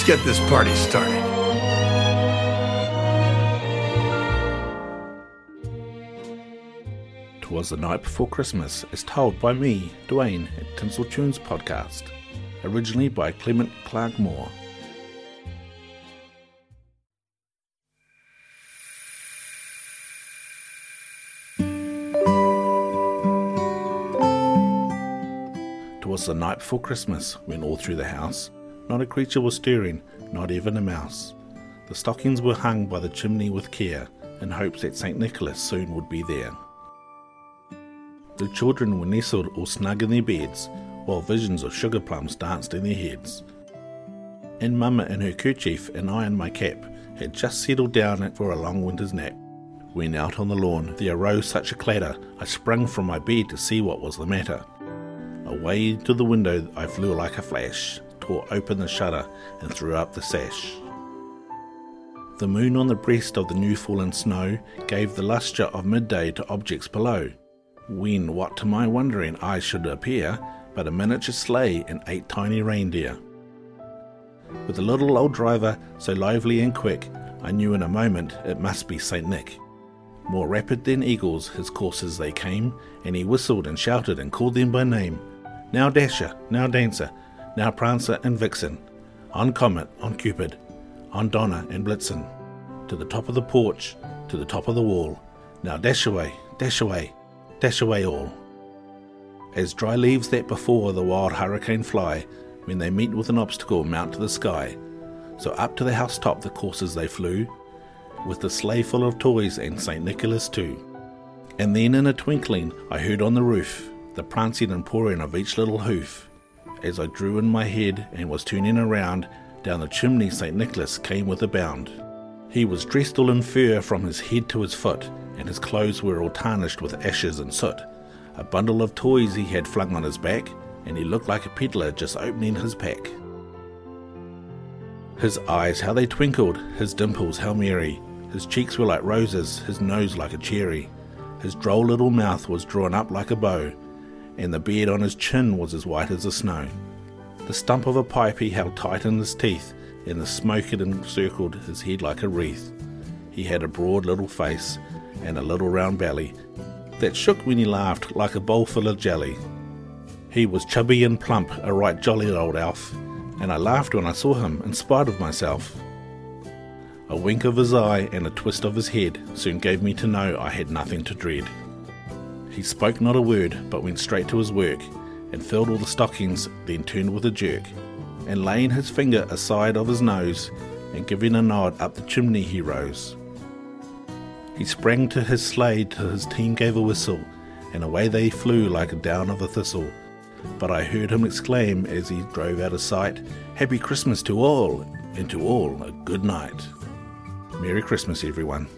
Let's get this party started. Twas the night before Christmas, as told by me, Dwayne, at Tinsel Tunes podcast, originally by Clement Clarke Moore. Twas the night before Christmas, when all through the house not a creature was stirring, not even a mouse. The stockings were hung by the chimney with care, in hopes that St. Nicholas soon would be there. The children were nestled all snug in their beds, while visions of sugar plums danced in their heads. And Mamma in her kerchief and I in my cap had just settled down for a long winter's nap. When out on the lawn there arose such a clatter, I sprung from my bed to see what was the matter. Away to the window I flew like a flash, tore open the shutter, and threw up the sash. The moon on the breast of the new fallen snow gave the lustre of midday to objects below, when what to my wondering eyes should appear but a miniature sleigh and eight tiny reindeer. With a little old driver so lively and quick, I knew in a moment it must be St. Nick. More rapid than eagles his coursers they came, and he whistled and shouted and called them by name. Now Dasher, now Dancer, now Prancer and Vixen, on Comet, on Cupid, on Donner and Blitzen, to the top of the porch, to the top of the wall. Now dash away, dash away, dash away all. As dry leaves that before the wild hurricane fly, when they meet with an obstacle, mount to the sky. So up to the housetop the coursers they flew, with the sleigh full of toys and St. Nicholas too. And then in a twinkling I heard on the roof the prancing and pawing of each little hoof. As I drew in my head and was turning around, down the chimney St. Nicholas came with a bound. He was dressed all in fur from his head to his foot, and his clothes were all tarnished with ashes and soot. A bundle of toys he had flung on his back, and he looked like a peddler just opening his pack. His eyes, how they twinkled, his dimples, how merry. His cheeks were like roses, his nose like a cherry. His droll little mouth was drawn up like a bow, and the beard on his chin was as white as the snow. The stump of a pipe he held tight in his teeth, and the smoke had encircled his head like a wreath. He had a broad little face and a little round belly that shook when he laughed like a bowl full of jelly. He was chubby and plump, a right jolly old elf, and I laughed when I saw him in spite of myself. A wink of his eye and a twist of his head soon gave me to know I had nothing to dread. He spoke not a word, but went straight to his work, and filled all the stockings, then turned with a jerk, and laying his finger aside of his nose, and giving a nod up the chimney he rose. He sprang to his sleigh till his team gave a whistle, and away they flew like a down of a thistle. But I heard him exclaim as he drove out of sight, Happy Christmas to all, and to all a good night. Merry Christmas, everyone.